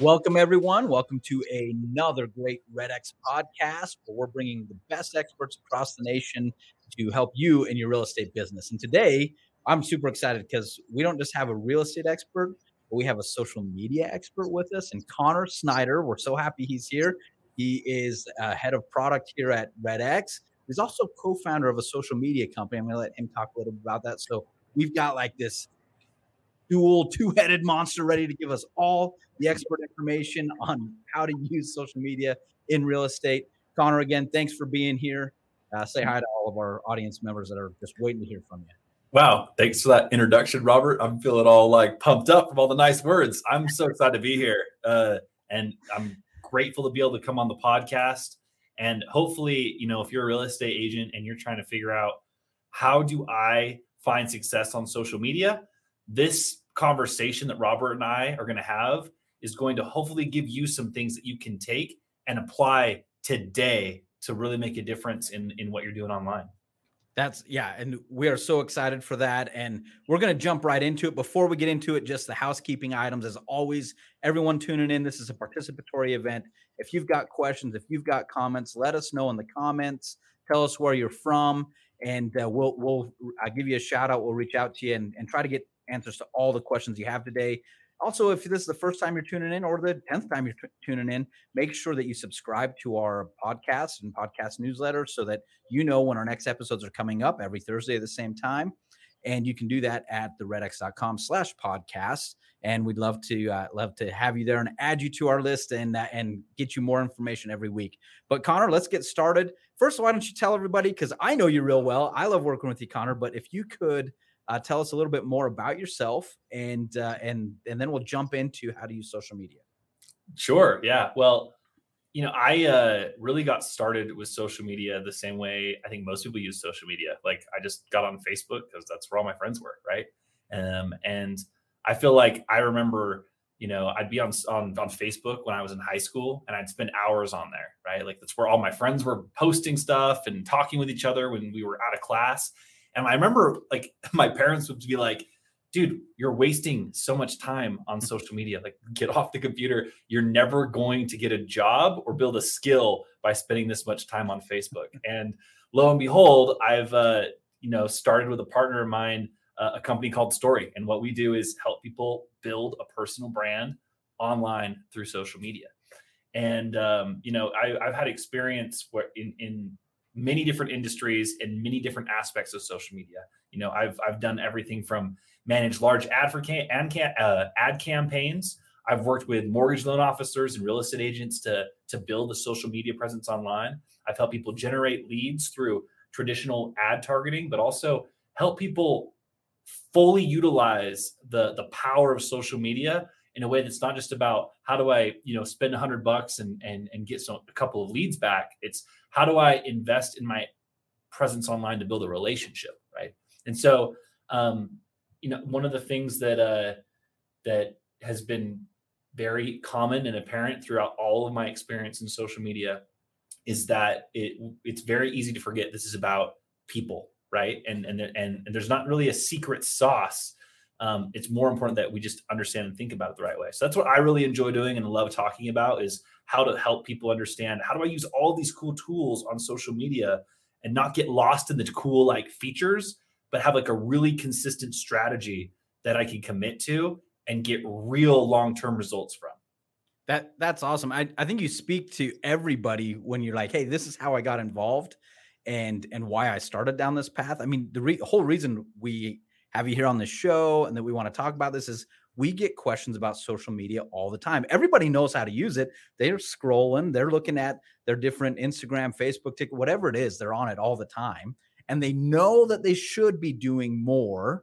Welcome, everyone. Welcome to another great RedX podcast where we're bringing the best experts across the nation to help you in your real estate business. And today, I'm super excited because we don't just have a real estate expert, but we have a social media expert with us. And Connor Snyder, we're so happy he's here. He is uh, head of product here at RedX. He's also co founder of a social media company. I'm going to let him talk a little bit about that. So we've got like this dual two-headed monster ready to give us all the expert information on how to use social media in real estate. Connor, again, thanks for being here. Uh, say hi to all of our audience members that are just waiting to hear from you. Wow, thanks for that introduction, Robert. I'm feeling all like pumped up from all the nice words. I'm so excited to be here, uh, and I'm grateful to be able to come on the podcast. And hopefully, you know, if you're a real estate agent and you're trying to figure out how do I find success on social media, this conversation that Robert and I are going to have is going to hopefully give you some things that you can take and apply today to really make a difference in in what you're doing online. That's yeah, and we are so excited for that. And we're going to jump right into it. Before we get into it, just the housekeeping items. As always, everyone tuning in, this is a participatory event. If you've got questions, if you've got comments, let us know in the comments. Tell us where you're from, and uh, we'll we'll I'll give you a shout out. We'll reach out to you and, and try to get answers to all the questions you have today. Also, if this is the first time you're tuning in or the 10th time you're t- tuning in, make sure that you subscribe to our podcast and podcast newsletter so that you know when our next episodes are coming up every Thursday at the same time. And you can do that at theredx.com slash podcast. And we'd love to uh, love to have you there and add you to our list and uh, and get you more information every week. But Connor, let's get started. First, why don't you tell everybody? Because I know you real well. I love working with you, Connor. But if you could – uh, tell us a little bit more about yourself, and uh, and and then we'll jump into how to use social media. Sure. Yeah. Well, you know, I uh, really got started with social media the same way I think most people use social media. Like, I just got on Facebook because that's where all my friends were, right? Um, and I feel like I remember, you know, I'd be on, on on Facebook when I was in high school, and I'd spend hours on there, right? Like that's where all my friends were posting stuff and talking with each other when we were out of class. And I remember like my parents would be like, dude, you're wasting so much time on social media. Like, get off the computer. You're never going to get a job or build a skill by spending this much time on Facebook. And lo and behold, I've, uh, you know, started with a partner of mine, uh, a company called Story. And what we do is help people build a personal brand online through social media. And, um, you know, I, I've had experience where in, in many different industries and many different aspects of social media. You know, I've I've done everything from manage large ad for can, ad, uh, ad campaigns. I've worked with mortgage loan officers and real estate agents to to build a social media presence online. I've helped people generate leads through traditional ad targeting, but also help people fully utilize the the power of social media in a way that's not just about how do I, you know, spend a hundred bucks and and and get some a couple of leads back. It's how do I invest in my presence online to build a relationship, right? And so, um, you know, one of the things that uh, that has been very common and apparent throughout all of my experience in social media is that it it's very easy to forget this is about people, right? And and and, and there's not really a secret sauce um, it's more important that we just understand and think about it the right way. So that's what I really enjoy doing and love talking about is how to help people understand how do I use all these cool tools on social media and not get lost in the cool like features, but have like a really consistent strategy that I can commit to and get real long-term results from. That that's awesome. I, I think you speak to everybody when you're like, hey, this is how I got involved and and why I started down this path. I mean, the re- whole reason we have you here on the show and that we want to talk about this is we get questions about social media all the time. Everybody knows how to use it. They're scrolling, they're looking at their different Instagram, Facebook, TikTok, whatever it is, they're on it all the time. And they know that they should be doing more.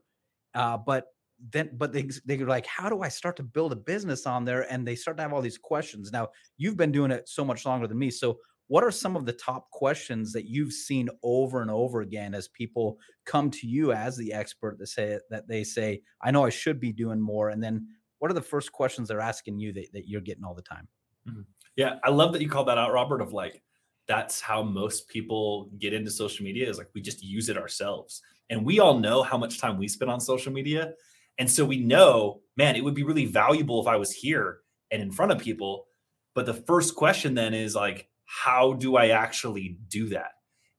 Uh, but then but they they're like, how do I start to build a business on there? And they start to have all these questions. Now you've been doing it so much longer than me. So what are some of the top questions that you've seen over and over again as people come to you as the expert that say that they say, I know I should be doing more. And then what are the first questions they're asking you that, that you're getting all the time? Mm-hmm. Yeah, I love that you call that out, Robert, of like that's how most people get into social media is like we just use it ourselves. And we all know how much time we spend on social media. And so we know, man, it would be really valuable if I was here and in front of people. But the first question then is like, how do I actually do that?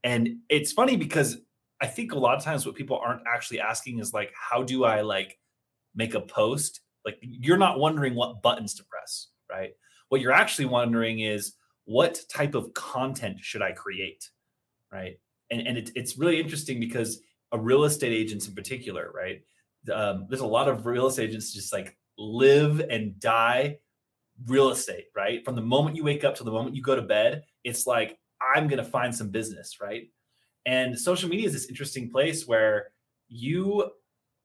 And it's funny because I think a lot of times what people aren't actually asking is like, how do I like make a post? Like you're not wondering what buttons to press, right? What you're actually wondering is what type of content should I create, right? And and it, it's really interesting because a real estate agents in particular, right? Um, there's a lot of real estate agents just like live and die real estate, right? From the moment you wake up to the moment you go to bed, it's like, I'm going to find some business, right? And social media is this interesting place where you,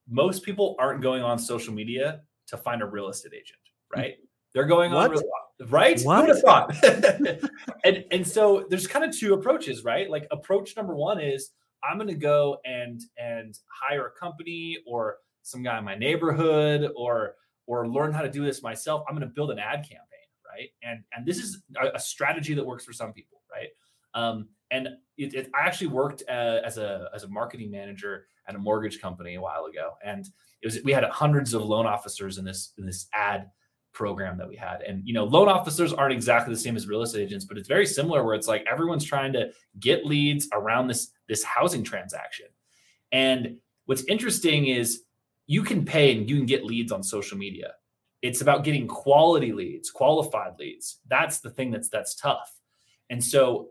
most people aren't going on social media to find a real estate agent, right? They're going what? on, right? What? Who thought? and, and so there's kind of two approaches, right? Like approach number one is I'm going to go and, and hire a company or some guy in my neighborhood or or learn how to do this myself, I'm going to build an ad campaign, right? And and this is a, a strategy that works for some people, right? Um, and it, it, I actually worked uh, as a as a marketing manager at a mortgage company a while ago, and it was we had hundreds of loan officers in this in this ad program that we had. And you know, loan officers aren't exactly the same as real estate agents, but it's very similar where it's like everyone's trying to get leads around this this housing transaction. And what's interesting is you can pay and you can get leads on social media. It's about getting quality leads, qualified leads. That's the thing that's that's tough. And so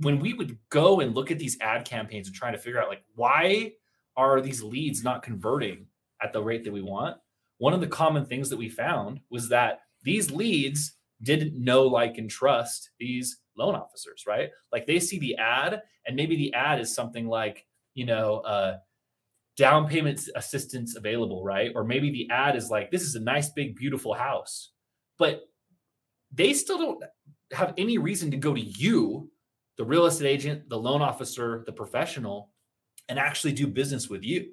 when we would go and look at these ad campaigns and try to figure out like why are these leads not converting at the rate that we want? One of the common things that we found was that these leads didn't know, like, and trust these loan officers, right? Like they see the ad, and maybe the ad is something like, you know, uh, down payment assistance available, right? Or maybe the ad is like, this is a nice, big, beautiful house. But they still don't have any reason to go to you, the real estate agent, the loan officer, the professional, and actually do business with you.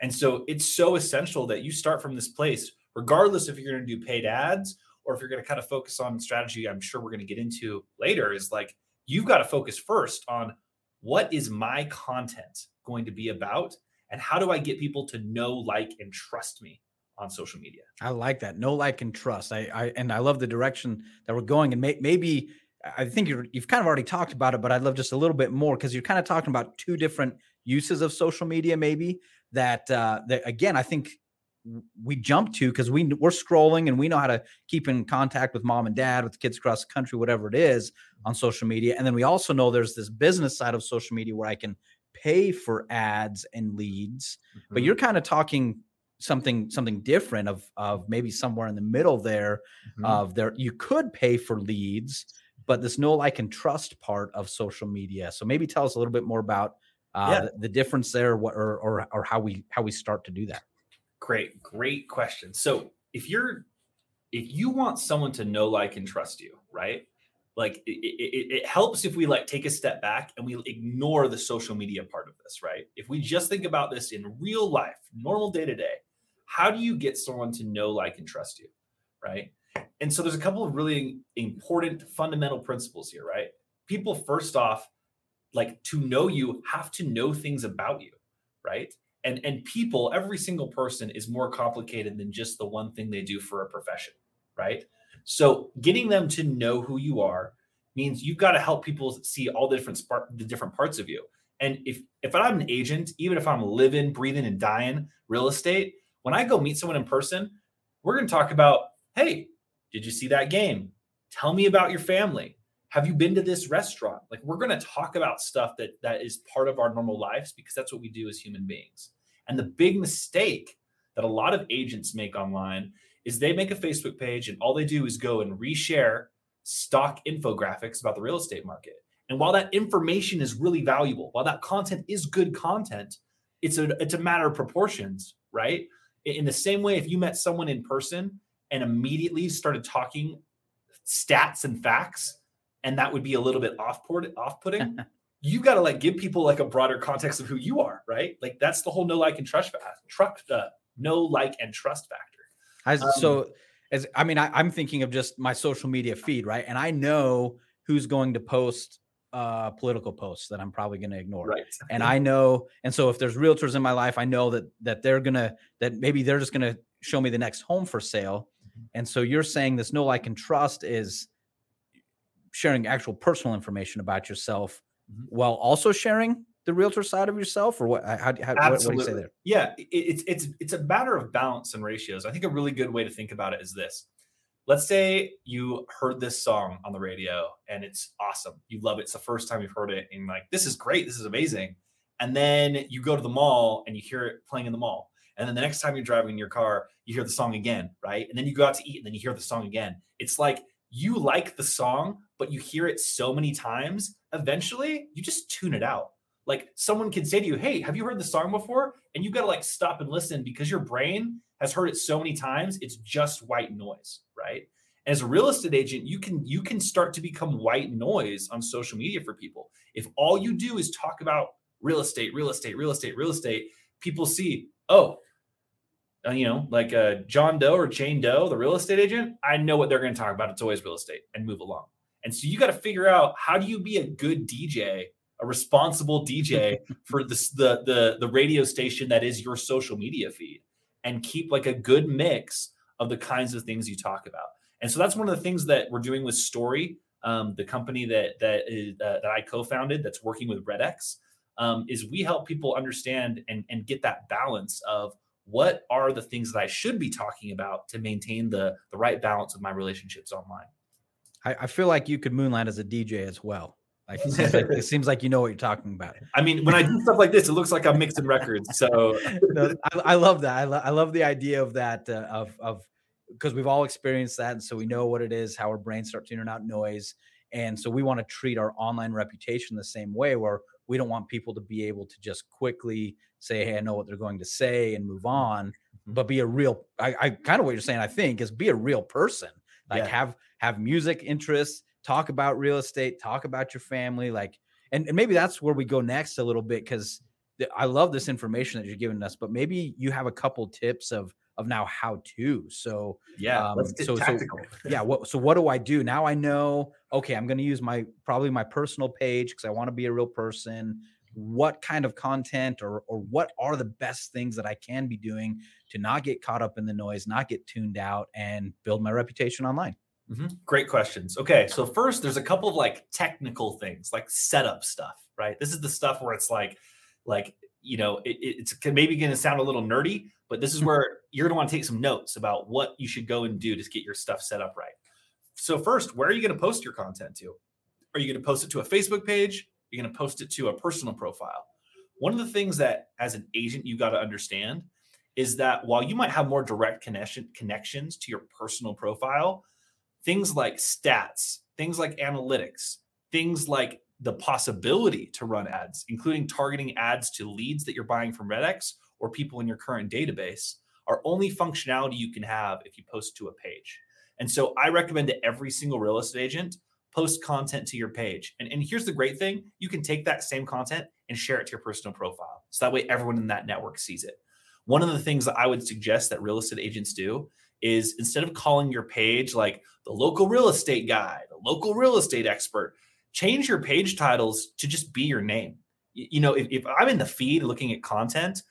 And so it's so essential that you start from this place, regardless if you're going to do paid ads or if you're going to kind of focus on strategy. I'm sure we're going to get into later is like, you've got to focus first on what is my content going to be about and how do I get people to know, like, and trust me on social media? I like that. Know, like, and trust. I, I and I love the direction that we're going. And may, maybe I think you have kind of already talked about it, but I'd love just a little bit more because you're kind of talking about two different uses of social media, maybe that uh, that again, I think we jump to because we we're scrolling and we know how to keep in contact with mom and dad, with kids across the country, whatever it is on social media. And then we also know there's this business side of social media where I can pay for ads and leads mm-hmm. but you're kind of talking something something different of of maybe somewhere in the middle there mm-hmm. of there you could pay for leads but this know like and trust part of social media so maybe tell us a little bit more about uh, yeah. the, the, difference there what or, or or how we how we start to do that great great question so if you're if you want someone to know like and trust you right like it, it, it, helps if we like take a step back and we ignore the social media part of this right? If we just think about this in real life normal day to day how do you get someone to know like and trust you right? And so there's a couple of really important fundamental principles here right? People first off like to know you have to know things about you right? And and people every single person is more complicated than just the one thing they do for a profession right so getting them to know who you are means you've got to help people see all the different spark, the different parts of you. And if if I'm an agent, even if I'm living, breathing, and dying real estate, when I go meet someone in person, we're going to talk about, hey, did you see that game? Tell me about your family. Have you been to this restaurant? Like we're going to talk about stuff that that is part of our normal lives because that's what we do as human beings. And the big mistake that a lot of agents make online is they make a Facebook page and all they do is go and reshare stock infographics about the real estate market. And while that information is really valuable, while that content is good content, it's a it's a matter of proportions, right? In the same way, if you met someone in person and immediately started talking stats and facts, and that would be a little bit off putting. you got to like give people like a broader context of who you are, right? Like that's the whole know like and trust trust uh, know like and trust factor. I, um, so as I mean, I, am thinking of just my social media feed, right? And I know who's going to post uh political posts that I'm probably going to ignore. Right. And I know, and so if there's realtors in my life, I know that that they're gonna that maybe they're just gonna show me the next home for sale. Mm-hmm. And so you're saying this know like and trust is sharing actual personal information about yourself mm-hmm. while also sharing the realtor side of yourself or what how, how what, what, do you say there? Yeah it, it's it's it's a matter of balance and ratios. I think a really good way to think about it is this. Let's say you heard this song on the radio and it's awesome. You love it. It's the first time you've heard it and like this is great. This is amazing. And then you go to the mall and you hear it playing in the mall. And then the next time you're driving in your car you hear the song again right? And then you go out to eat and then you hear the song again. It's like you like the song but you hear it so many times eventually you just tune it out like someone can say to you, Hey, have you heard the song before? And you got to like stop and listen because your brain has heard it so many times, it's just white noise, right? As a real estate agent, you can you can start to become white noise on social media for people. If all you do is talk about real estate, real estate, real estate, real estate, people see, oh, uh, you know, like uh, John Doe or Jane Doe, the real estate agent, I know what they're going to talk about. It's always real estate and move along. And so you got to figure out how do you be a good DJ a responsible DJ for this, the the the radio station that is your social media feed, and keep like a good mix of the kinds of things you talk about. And so that's one of the things that we're doing with Story, um, the company that that is uh, that I co-founded, that's working with RedX, um, is we help people understand and and get that balance of what are the things that I should be talking about to maintain the the right balance of my relationships online. I, I feel like you could moonlight as a DJ as well. Like it, seems like it seems like you know what you're talking about. I mean, when I do stuff like this, it looks like I'm mixing records. So no, I, I, love that. I, lo- I love the idea of that uh, of of because we've all experienced that, and so we know what it is, how our brains start tuning out noise, and so we want to treat our online reputation the same way, where we don't want people to be able to just quickly say, "Hey, I know what they're going to say," and move mm-hmm. on, mm-hmm. but be a real. I, I kind of what you're saying. I think is be a real person. Like yeah. have have music interests talk about real estate, talk about your family, like, and, and maybe that's where we go next a little bit because I love this information that you're giving us, but maybe you have a couple tips of of now how to. So yeah, um, so, so yeah, what so what do I do now? I know okay, I'm going to use my probably my personal page because I want to be a real person. What kind of content or or what are the best things that I can be doing to not get caught up in the noise, not get tuned out, and build my reputation online? Mm-hmm. Great questions. Okay, so first, there's a couple of like technical things, like setup stuff, right? This is the stuff where it's like, like you know, it, it's maybe going to sound a little nerdy, but this is mm-hmm. where you're going to want to take some notes about what you should go and do to get your stuff set up right. So first, where are you going to post your content to? Are you going to post it to a Facebook page? You're you going to post it to a personal profile? One of the things that, as an agent, you got to understand is that while you might have more direct connection connections to your personal profile, things like stats, things like analytics, things like the possibility to run ads, including targeting ads to leads that you're buying from RedX or people in your current database, are only functionality you can have if you post to a page. And so I recommend to every single real estate agent post content to your page. And, and here's the great thing you can take that same content and share it to your personal profile. So that way everyone in that network sees it. One of the things that I would suggest that real estate agents do is instead of calling your page like the local real estate guy, the local real estate expert, change your page titles to just be your name. You know, if, if I'm in the feed looking at content,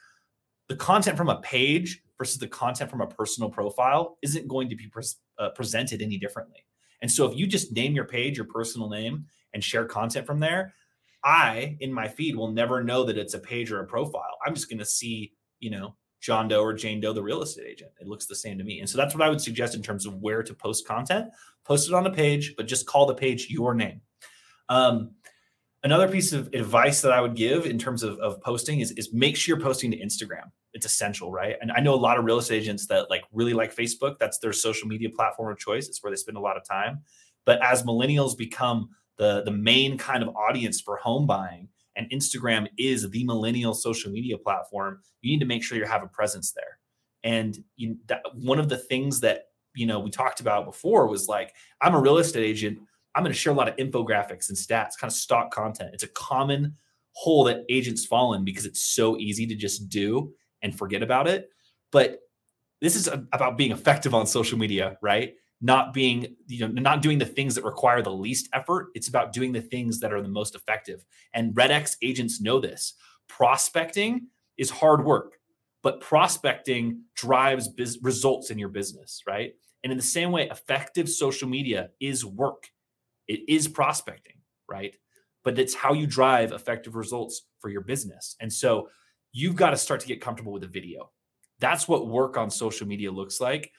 the content from a page versus the content from a personal profile isn't going to be uh, presented any differently. And so if you just name your page your personal name and share content from there, I in my feed will never know that it's a page or a profile. I'm just going to see, you know, John Doe or Jane Doe, the real estate agent. It looks the same to me. And so that's what I would suggest in terms of where to post content. Post it on a page, but just call the page your name. Um, another piece of advice that I would give in terms of, of posting is, is make sure you're posting to Instagram. It's essential, right? And I know a lot of real estate agents that like really like Facebook. That's their social media platform of choice. It's where they spend a lot of time. But as millennials become the, the main kind of audience for home buying, and Instagram is the millennial social media platform, you need to make sure you have a presence there. And you, that, one of the things that you know we talked about before was like, I'm a real estate agent. I'm going to share a lot of infographics and stats, kind of stock content. It's a common hole that agents fall in because it's so easy to just do and forget about it. But this is about being effective on social media, right? Not being, you know, not doing the things that require the least effort. It's about doing the things that are the most effective. And RedX agents know this. Prospecting is hard work, but prospecting drives biz- results in your business, right? And in the same way, effective social media is work. It is prospecting, right? But it's how you drive effective results for your business. And so you've got to start to get comfortable with the video. That's what work on social media looks like.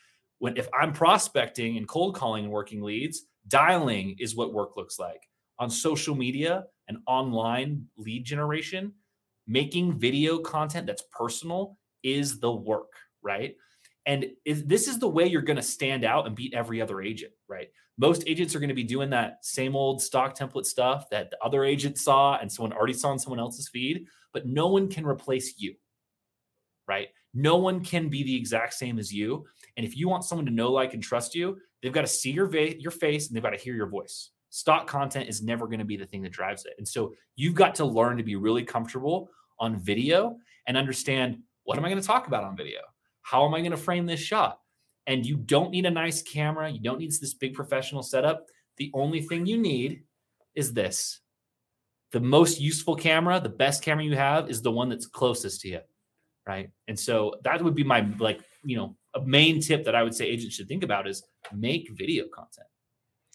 When if I'm prospecting and cold calling and working leads, dialing is what work looks like. On social media and online lead generation, making video content that's personal is the work, right? And if this is the way you're going to stand out and beat every other agent, right? Most agents are going to be doing that same old stock template stuff that the other agent saw and someone already saw on someone else's feed, but no one can replace you, right? No one can be the exact same as you. And if you want someone to know, like, and trust you, they've got to see your, va- your face and they've got to hear your voice. Stock content is never going to be the thing that drives it. And so you've got to learn to be really comfortable on video and understand what am I going to talk about on video? How am I going to frame this shot? And you don't need a nice camera. You don't need this big professional setup. The only thing you need is this. The most useful camera, the best camera you have is the one that's closest to you right? And so that would be my like, you know, a main tip that I would say agents should think about is make video content.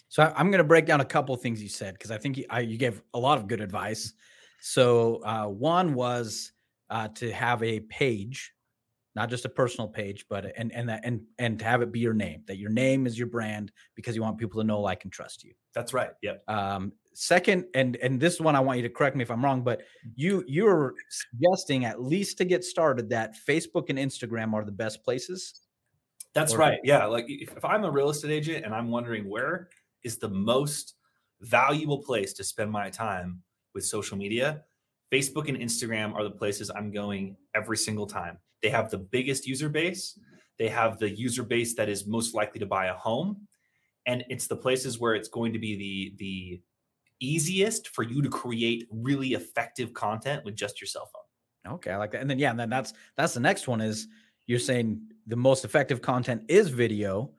So I'm going to break down a couple of things you said because I think you, I, you, gave a lot of good advice. So uh, one was uh, to have a page, not just a personal page, but and and that and and to have it be your name. That your name is your brand because you want people to know, like, and trust you. That's right. Yep. Um, second and and this one i want you to correct me if i'm wrong but you you're suggesting at least to get started that facebook and instagram are the best places that's or right yeah like if, if i'm a real estate agent and i'm wondering where is the most valuable place to spend my time with social media facebook and instagram are the places i'm going every single time they have the biggest user base they have the user base that is most likely to buy a home and it's the places where it's going to be the the easiest for you to create really effective content with just your cell phone. Okay, I like that. And then yeah, and then that's that's the next one is you're saying the most effective content is video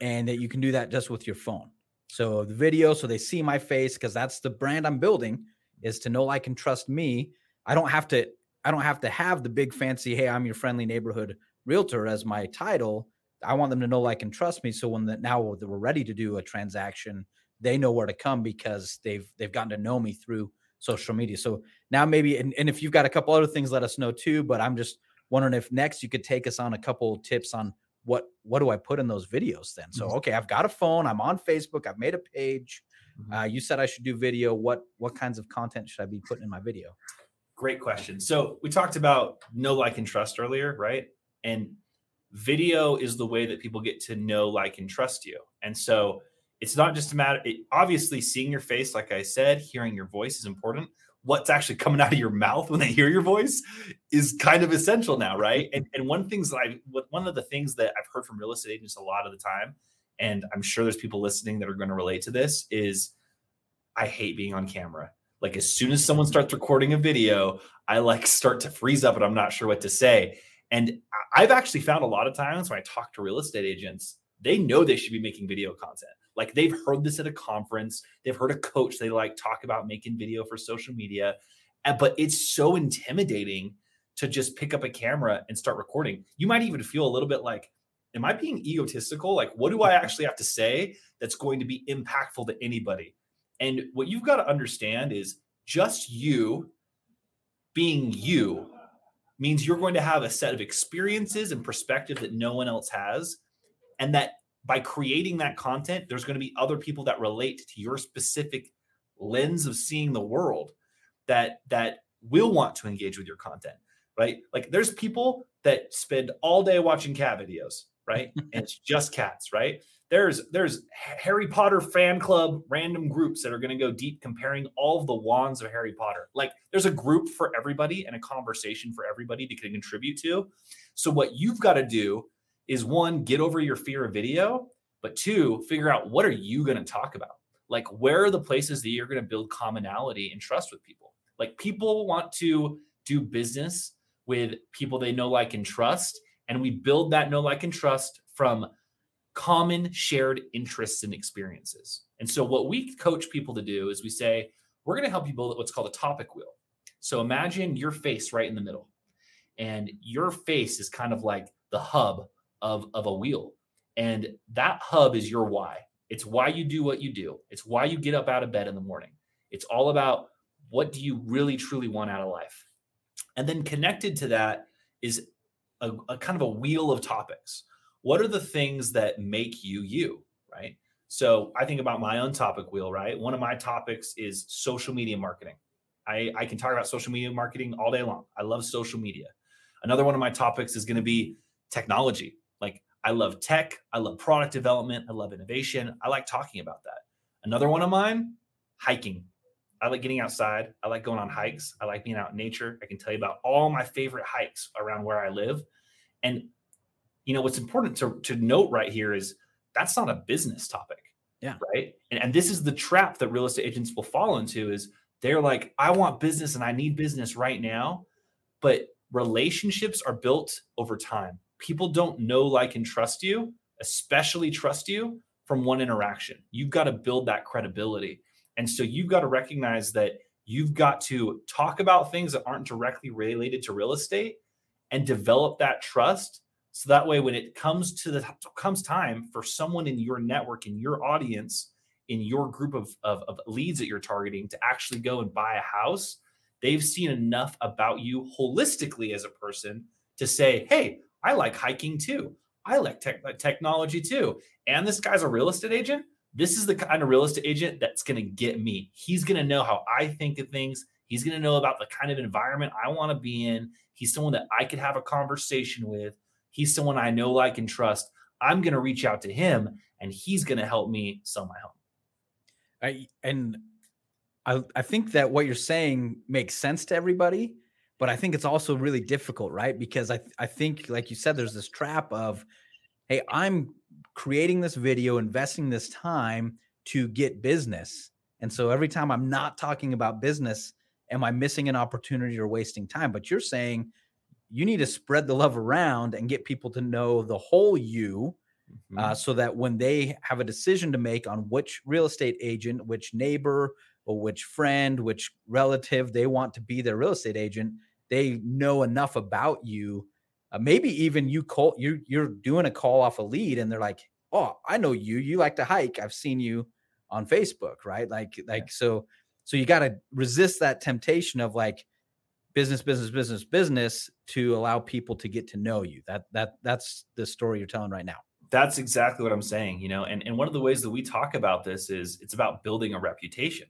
and that you can do that just with your phone. So the video so they see my face because that's the brand I'm building is to know like and trust me. I don't have to I don't have to have the big fancy hey, I'm your friendly neighborhood realtor as my title. I want them to know like and trust me so when that now we're ready to do a transaction they know where to come because they've they've gotten to know me through social media. So now maybe and, and if you've got a couple other things, let us know too. But I'm just wondering if next you could take us on a couple tips on what what do I put in those videos then? So mm-hmm. okay, I've got a phone, I'm on Facebook, I've made a page. Mm-hmm. Uh, you said I should do video. What what kinds of content should I be putting in my video? Great question. So we talked about know, like, and trust earlier, right? And video is the way that people get to know, like, and trust you. And so it's not just a matter it, obviously seeing your face like i said hearing your voice is important what's actually coming out of your mouth when they hear your voice is kind of essential now right? And, and one things that i one of the things that i've heard from real estate agents a lot of the time and i'm sure there's people listening that are going to relate to this is i hate being on camera. Like as soon as someone mm-hmm. starts recording a video i like start to freeze up and i'm not sure what to say. And i've actually found a lot of times when i talk to real estate agents they know they should be making video content. Like they've heard this at a conference, they've heard a coach they like talk about making video for social media, eh, but it's so intimidating to just pick up a camera and start recording. You might even feel a little bit like, am I being egotistical? Like, what do I actually have to say that's going to be impactful to anybody? And what you've got to understand is just you being you means you're going to have a set of experiences and perspective that no one else has. And that by creating that content, there's going to be other people that relate to your specific lens of seeing the world that that will want to engage with your content, right? Like there's people that spend all day watching cat videos. right? and it's just cats, right? There's there's Harry Potter fan club random groups that are going to go deep comparing all of the wands of Harry Potter. Like there's a group for everybody and a conversation for everybody to contribute to. So what you've got to do is one, get over your fear of video, but two, figure out what are you going to talk about? Like where are the places that you're going to build commonality and trust with people? Like people want to do business with people they know, like, and trust. And we build that know, like, and trust from common shared interests and experiences. And so, what we coach people to do is we say, we're going to help you build what's called a topic wheel. So, imagine your face right in the middle, and your face is kind of like the hub of, of a wheel. And that hub is your why. It's why you do what you do, it's why you get up out of bed in the morning. It's all about what do you really truly want out of life? And then connected to that is a, a kind of a wheel of topics. What are the things that make you you, right? So I think about my own topic wheel, right? One of my topics is social media marketing. I, I can talk about social media marketing all day long. I love social media. Another one of my topics is going to be technology. Like I love tech, I love product development, I love innovation. I like talking about that. Another one of mine, hiking. I like getting outside. I like going on hikes. I like being out in nature. I can tell you about all my favorite hikes around where I live. And you know what's important to, to note right here is that's not a business topic. Yeah. Right. And, and this is the trap that real estate agents will fall into is they're like, I want business and I need business right now. But relationships are built over time. People don't know, like, and trust you, especially trust you from one interaction. You've got to build that credibility. And so you've got to recognize that you've got to talk about things that aren't directly related to real estate and develop that trust. So that way when it comes to the comes time for someone in your network in your audience in your group of, of, of leads that you're targeting to actually go and buy a house they've seen enough about you holistically as a person to say hey i like hiking too. I like tech, technology too. And this guy's a real estate agent this is the kind of real estate agent that's going to get me. He's going to know how I think of things. He's going to know about the kind of environment I want to be in. He's someone that I could have a conversation with. He's someone I know, like, and trust. I'm going to reach out to him and he's going to help me sell my home. I, and I, I think that what you're saying makes sense to everybody, but I think it's also really difficult, right? Because I, I think, like you said, there's this trap of, hey, I'm creating this video, investing this time to get business. And so every time I'm not talking about business, am I missing an opportunity or wasting time? But you're saying you need to spread the love around and get people to know the whole you. Mm-hmm. Uh, so that when they have a decision to make on which real estate agent, which neighbor, or which friend, which relative they want to be their real estate agent, they know enough about you uh, maybe even you call you you're doing a call off a lead and they're like oh i know you you like to hike i've seen you on facebook right? Like like yeah. so so you got to resist that temptation of like business business business business to allow people to get to know you. That that that's the story you're telling right now. That's exactly what i'm saying you know and, and one of the ways that we talk about this is it's about building a reputation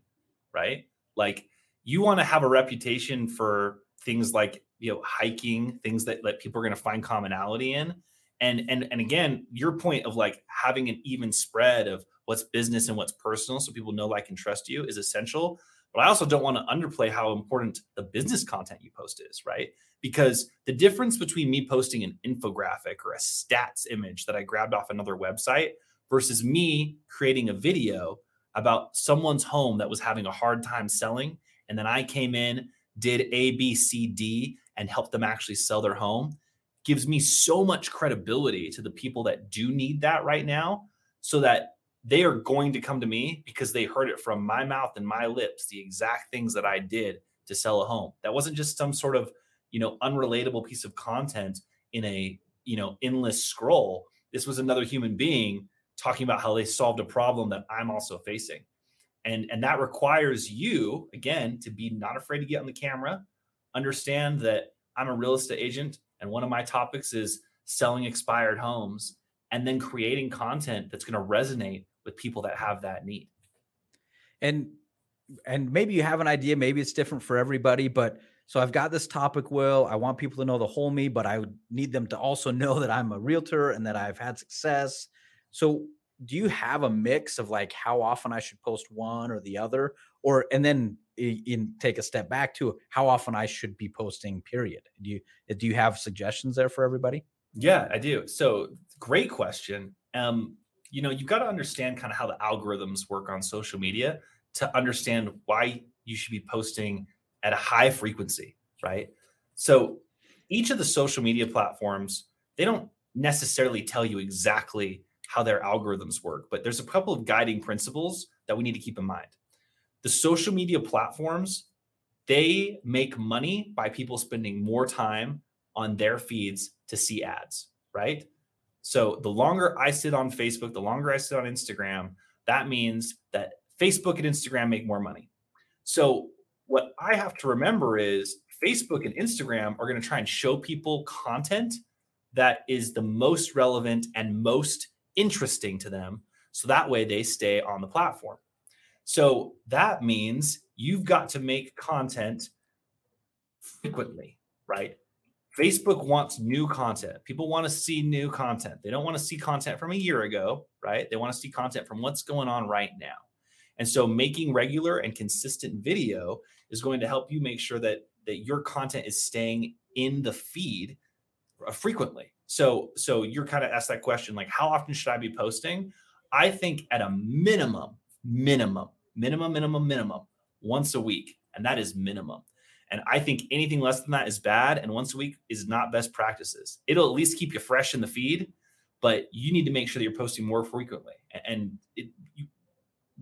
right? Like you want to have a reputation for things like you know hiking things that, that people are going to find commonality in. And and and again your point of like having an even spread of what's business and what's personal so people know like and trust you is essential. But i also don't want to underplay how important the business content you post is right? Because the difference between me posting an infographic or a stats image that i grabbed off another website versus me creating a video about someone's home that was having a hard time selling and then i came in did a b c d and help them actually sell their home gives me so much credibility to the people that do need that right now so that they are going to come to me because they heard it from my mouth and my lips the exact things that I did to sell a home. That wasn't just some sort of, you know, unrelatable piece of content in a, you know, endless scroll. This was another human being talking about how they solved a problem that I'm also facing. And and that requires you again to be not afraid to get on the camera, understand that I'm a real estate agent and one of my topics is selling expired homes and then creating content that's going to resonate with people that have that need. And and maybe you have an idea, maybe it's different for everybody, but So I've got this topic wheel. I want people to know the whole me, but I would need them to also know that I'm a realtor and that I've had success. So do you have a mix of like how often I should post one or the other? Or and then in take a step back to how often I should be posting, period. Do you do you have suggestions there for everybody? Yeah, I do. So great question. Um, you know, you've got to understand kind of how the algorithms work on social media to understand why you should be posting at a high frequency, right? So each of the social media platforms, they don't necessarily tell you exactly how their algorithms work, but there's a couple of guiding principles that we need to keep in mind. The social media platforms, they make money by people spending more time on their feeds to see ads, right? So the longer I sit on Facebook, the longer I sit on Instagram, that means that Facebook and Instagram make more money. So what I have to remember is Facebook and Instagram are going to try and show people content that is the most relevant and most interesting to them. So that way they stay on the platform. So that means you've got to make content frequently, right? Facebook wants new content. People want to see new content. They don't want to see content from a year ago, right? They want to see content from what's going on right now. And so making regular and consistent video is going to help you make sure that that your content is staying in the feed uh, frequently. So so you're kind of asked that question like how often should I be posting? I think at a minimum, minimum, minimum, minimum, minimum, once a week, and that is minimum. And I think anything less than that is bad, and once a week is not best practices. It'll at least keep you fresh in the feed, but you need to make sure that you're posting more frequently. And it, you,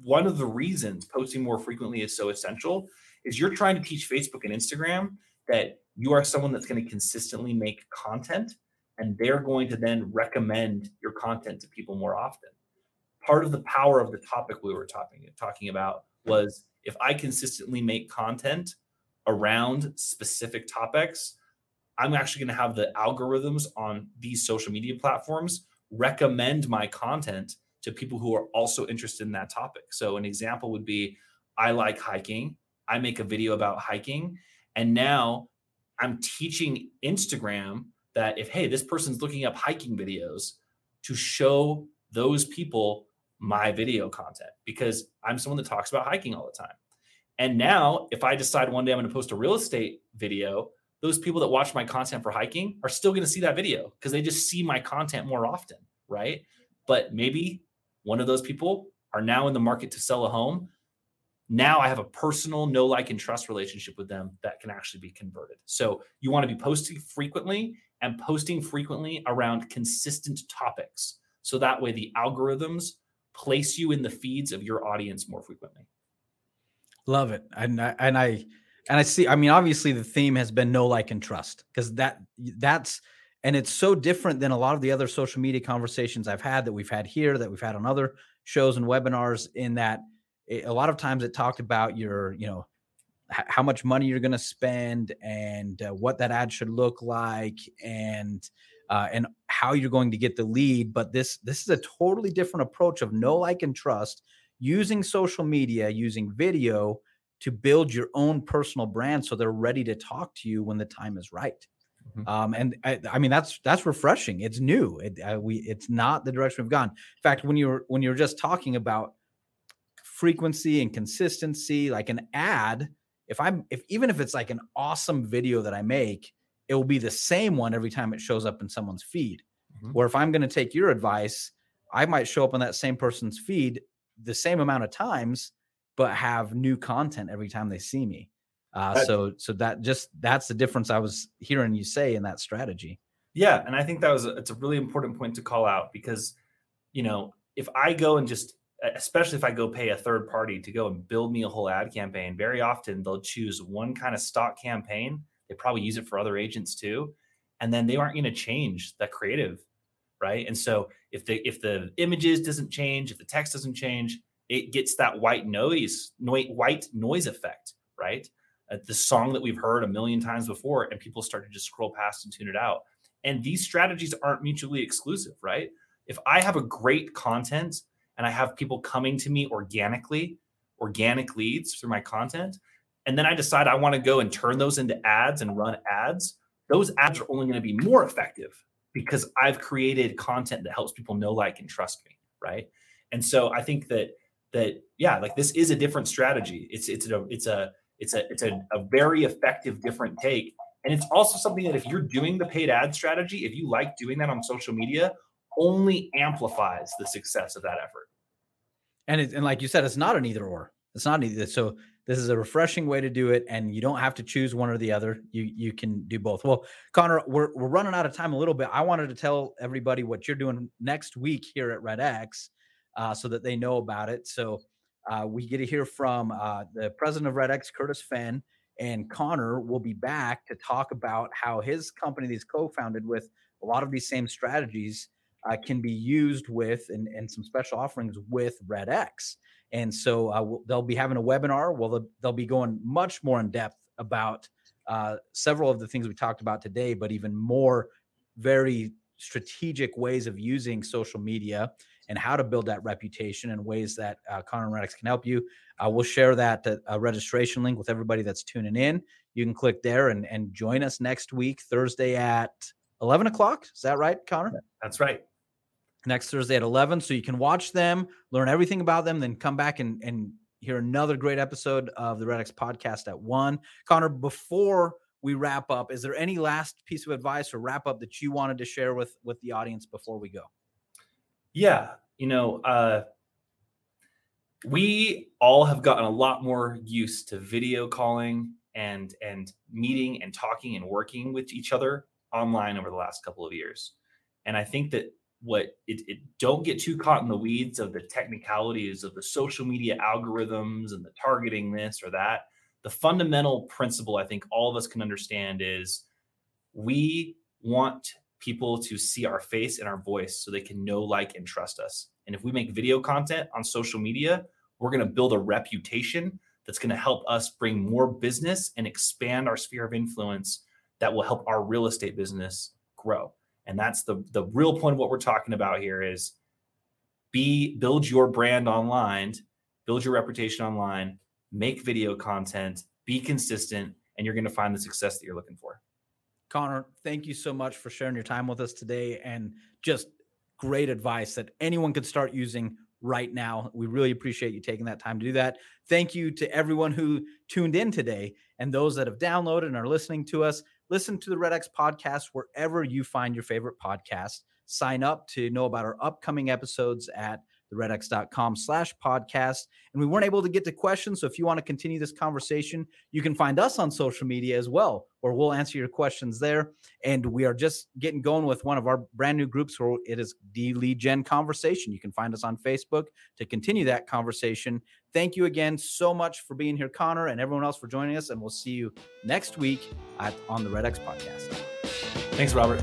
one of the reasons posting more frequently is so essential is you're trying to teach Facebook and Instagram that you are someone that's going to consistently make content and they're going to then recommend your content to people more often. Part of the power of the topic we were talking talking about was if I consistently make content around specific topics, I'm actually going to have the algorithms on these social media platforms recommend my content to people who are also interested in that topic. So an example would be I like hiking. I make a video about hiking and now I'm teaching Instagram that if hey, this person's looking up hiking videos to show those people my video content because I'm someone that talks about hiking all the time. And now, if I decide one day I'm going to post a real estate video, those people that watch my content for hiking are still going to see that video because they just see my content more often, right? But maybe one of those people are now in the market to sell a home. Now I have a personal know like and trust relationship with them that can actually be converted. So you want to be posting frequently and posting frequently around consistent topics. So that way the algorithms place you in the feeds of your audience more frequently. Love it. And I, and I and I see I mean obviously the theme has been know like and trust because that that's and it's so different than a lot of the other social media conversations I've had that we've had here that we've had on other shows and webinars in that it, a lot of times it talked about your you know how much money you're going to spend and uh, what that ad should look like and uh, and how you're going to get the lead but this this is a totally different approach of know like and trust using social media using video to build your own personal brand so they're ready to talk to you when the time is right. Mm-hmm. um, and I, I, mean that's that's refreshing. It's new. It, uh, we it's not the direction we've gone. In fact when you're when you're just talking about frequency and consistency like an ad if I'm if even if it's like an awesome video that I make, it will be the same one every time it shows up in someone's feed. Mm-hmm. Where if I'm going to take your advice, I might show up on that same person's feed the same amount of times, but have new content every time they see me. Uh, so so that just that's the difference I was hearing you say in that strategy. Yeah, and I think that was a, it's a really important point to call out because you know if I go and just especially if I go pay a third party to go and build me a whole ad campaign, very often they'll choose one kind of stock campaign. They probably use it for other agents too. And then they aren't going to change the creative. Right. And so if the if the images doesn't change, if the text doesn't change, it gets that white noise, white noise effect, right? Uh, the song that we've heard a million times before, and people start to just scroll past and tune it out. And these strategies aren't mutually exclusive, right? If I have a great content and I have people coming to me organically, organic leads through my content, and then I decide I want to go and turn those into ads and run ads, those ads are only going to be more effective because I've created content that helps people know, like, and trust me, right? And so I think that that yeah, like this is a different strategy. It's it's a it's a it's a it's a, a very effective different take. And it's also something that if you're doing the paid ad strategy, if you like doing that on social media, only amplifies the success of that effort. And it, and like you said, it's not an either or. It's not either. So this is a refreshing way to do it, and you don't have to choose one or the other. You you can do both. Well, Connor, we're we're running out of time a little bit. I wanted to tell everybody what you're doing next week here at RedX, uh, so that they know about it. So uh, we get to hear from uh, the president of RedX, Curtis Fenn, and Connor will be back to talk about how his company that he's co-founded with a lot of these same strategies uh, can be used with and, and some special offerings with RedX. And so uh, we'll, they'll be having a webinar. Well, they'll, be going much more in depth about uh, several of the things we talked about today, but even more very strategic ways of using social media and how to build that reputation and ways that uh, Connor and RedX can help you. Uh, we'll share that uh, registration link with everybody that's tuning in. You can click there and, and join us next week, Thursday at 11 o'clock. Is that right, Connor? That's right next Thursday at 11. So you can watch them, learn everything about them, then come back and, and hear another great episode of the RedX podcast at one. Connor, before we wrap up, is there any last piece of advice or wrap up that you wanted to share with with the audience before we go? Yeah, you know, uh, we all have gotten a lot more used to video calling and and meeting and talking and working with each other online over the last couple of years. And I think that what it, it, don't get too caught in the weeds of the technicalities of the social media algorithms and the targeting this or that. The fundamental principle i think all of us can understand is we want people to see our face and our voice so they can know like and trust us. And if we make video content on social media we're going to build a reputation that's going to help us bring more business and expand our sphere of influence that will help our real estate business grow and that's the the real point of what we're talking about here is be build your brand online, build your reputation online, make video content, be consistent, and you're going to find the success that you're looking for. Connor, thank you so much for sharing your time with us today and just great advice that anyone could start using right now. We really appreciate you taking that time to do that. Thank you to everyone who tuned in today and those that have downloaded and are listening to us. Listen to the RedX podcast wherever you find your favorite podcast. Sign up to know about our upcoming episodes at theredx.com slash podcast. And we weren't able to get to questions. So if you want to continue this conversation, you can find us on social media as well, where we'll answer your questions there. And we are just getting going with one of our brand new groups where it is the lead gen conversation. You can find us on Facebook to continue that conversation. Thank you again so much for being here, Connor, and everyone else for joining us. And we'll see you next week at, on the RedX podcast. Thanks, Robert.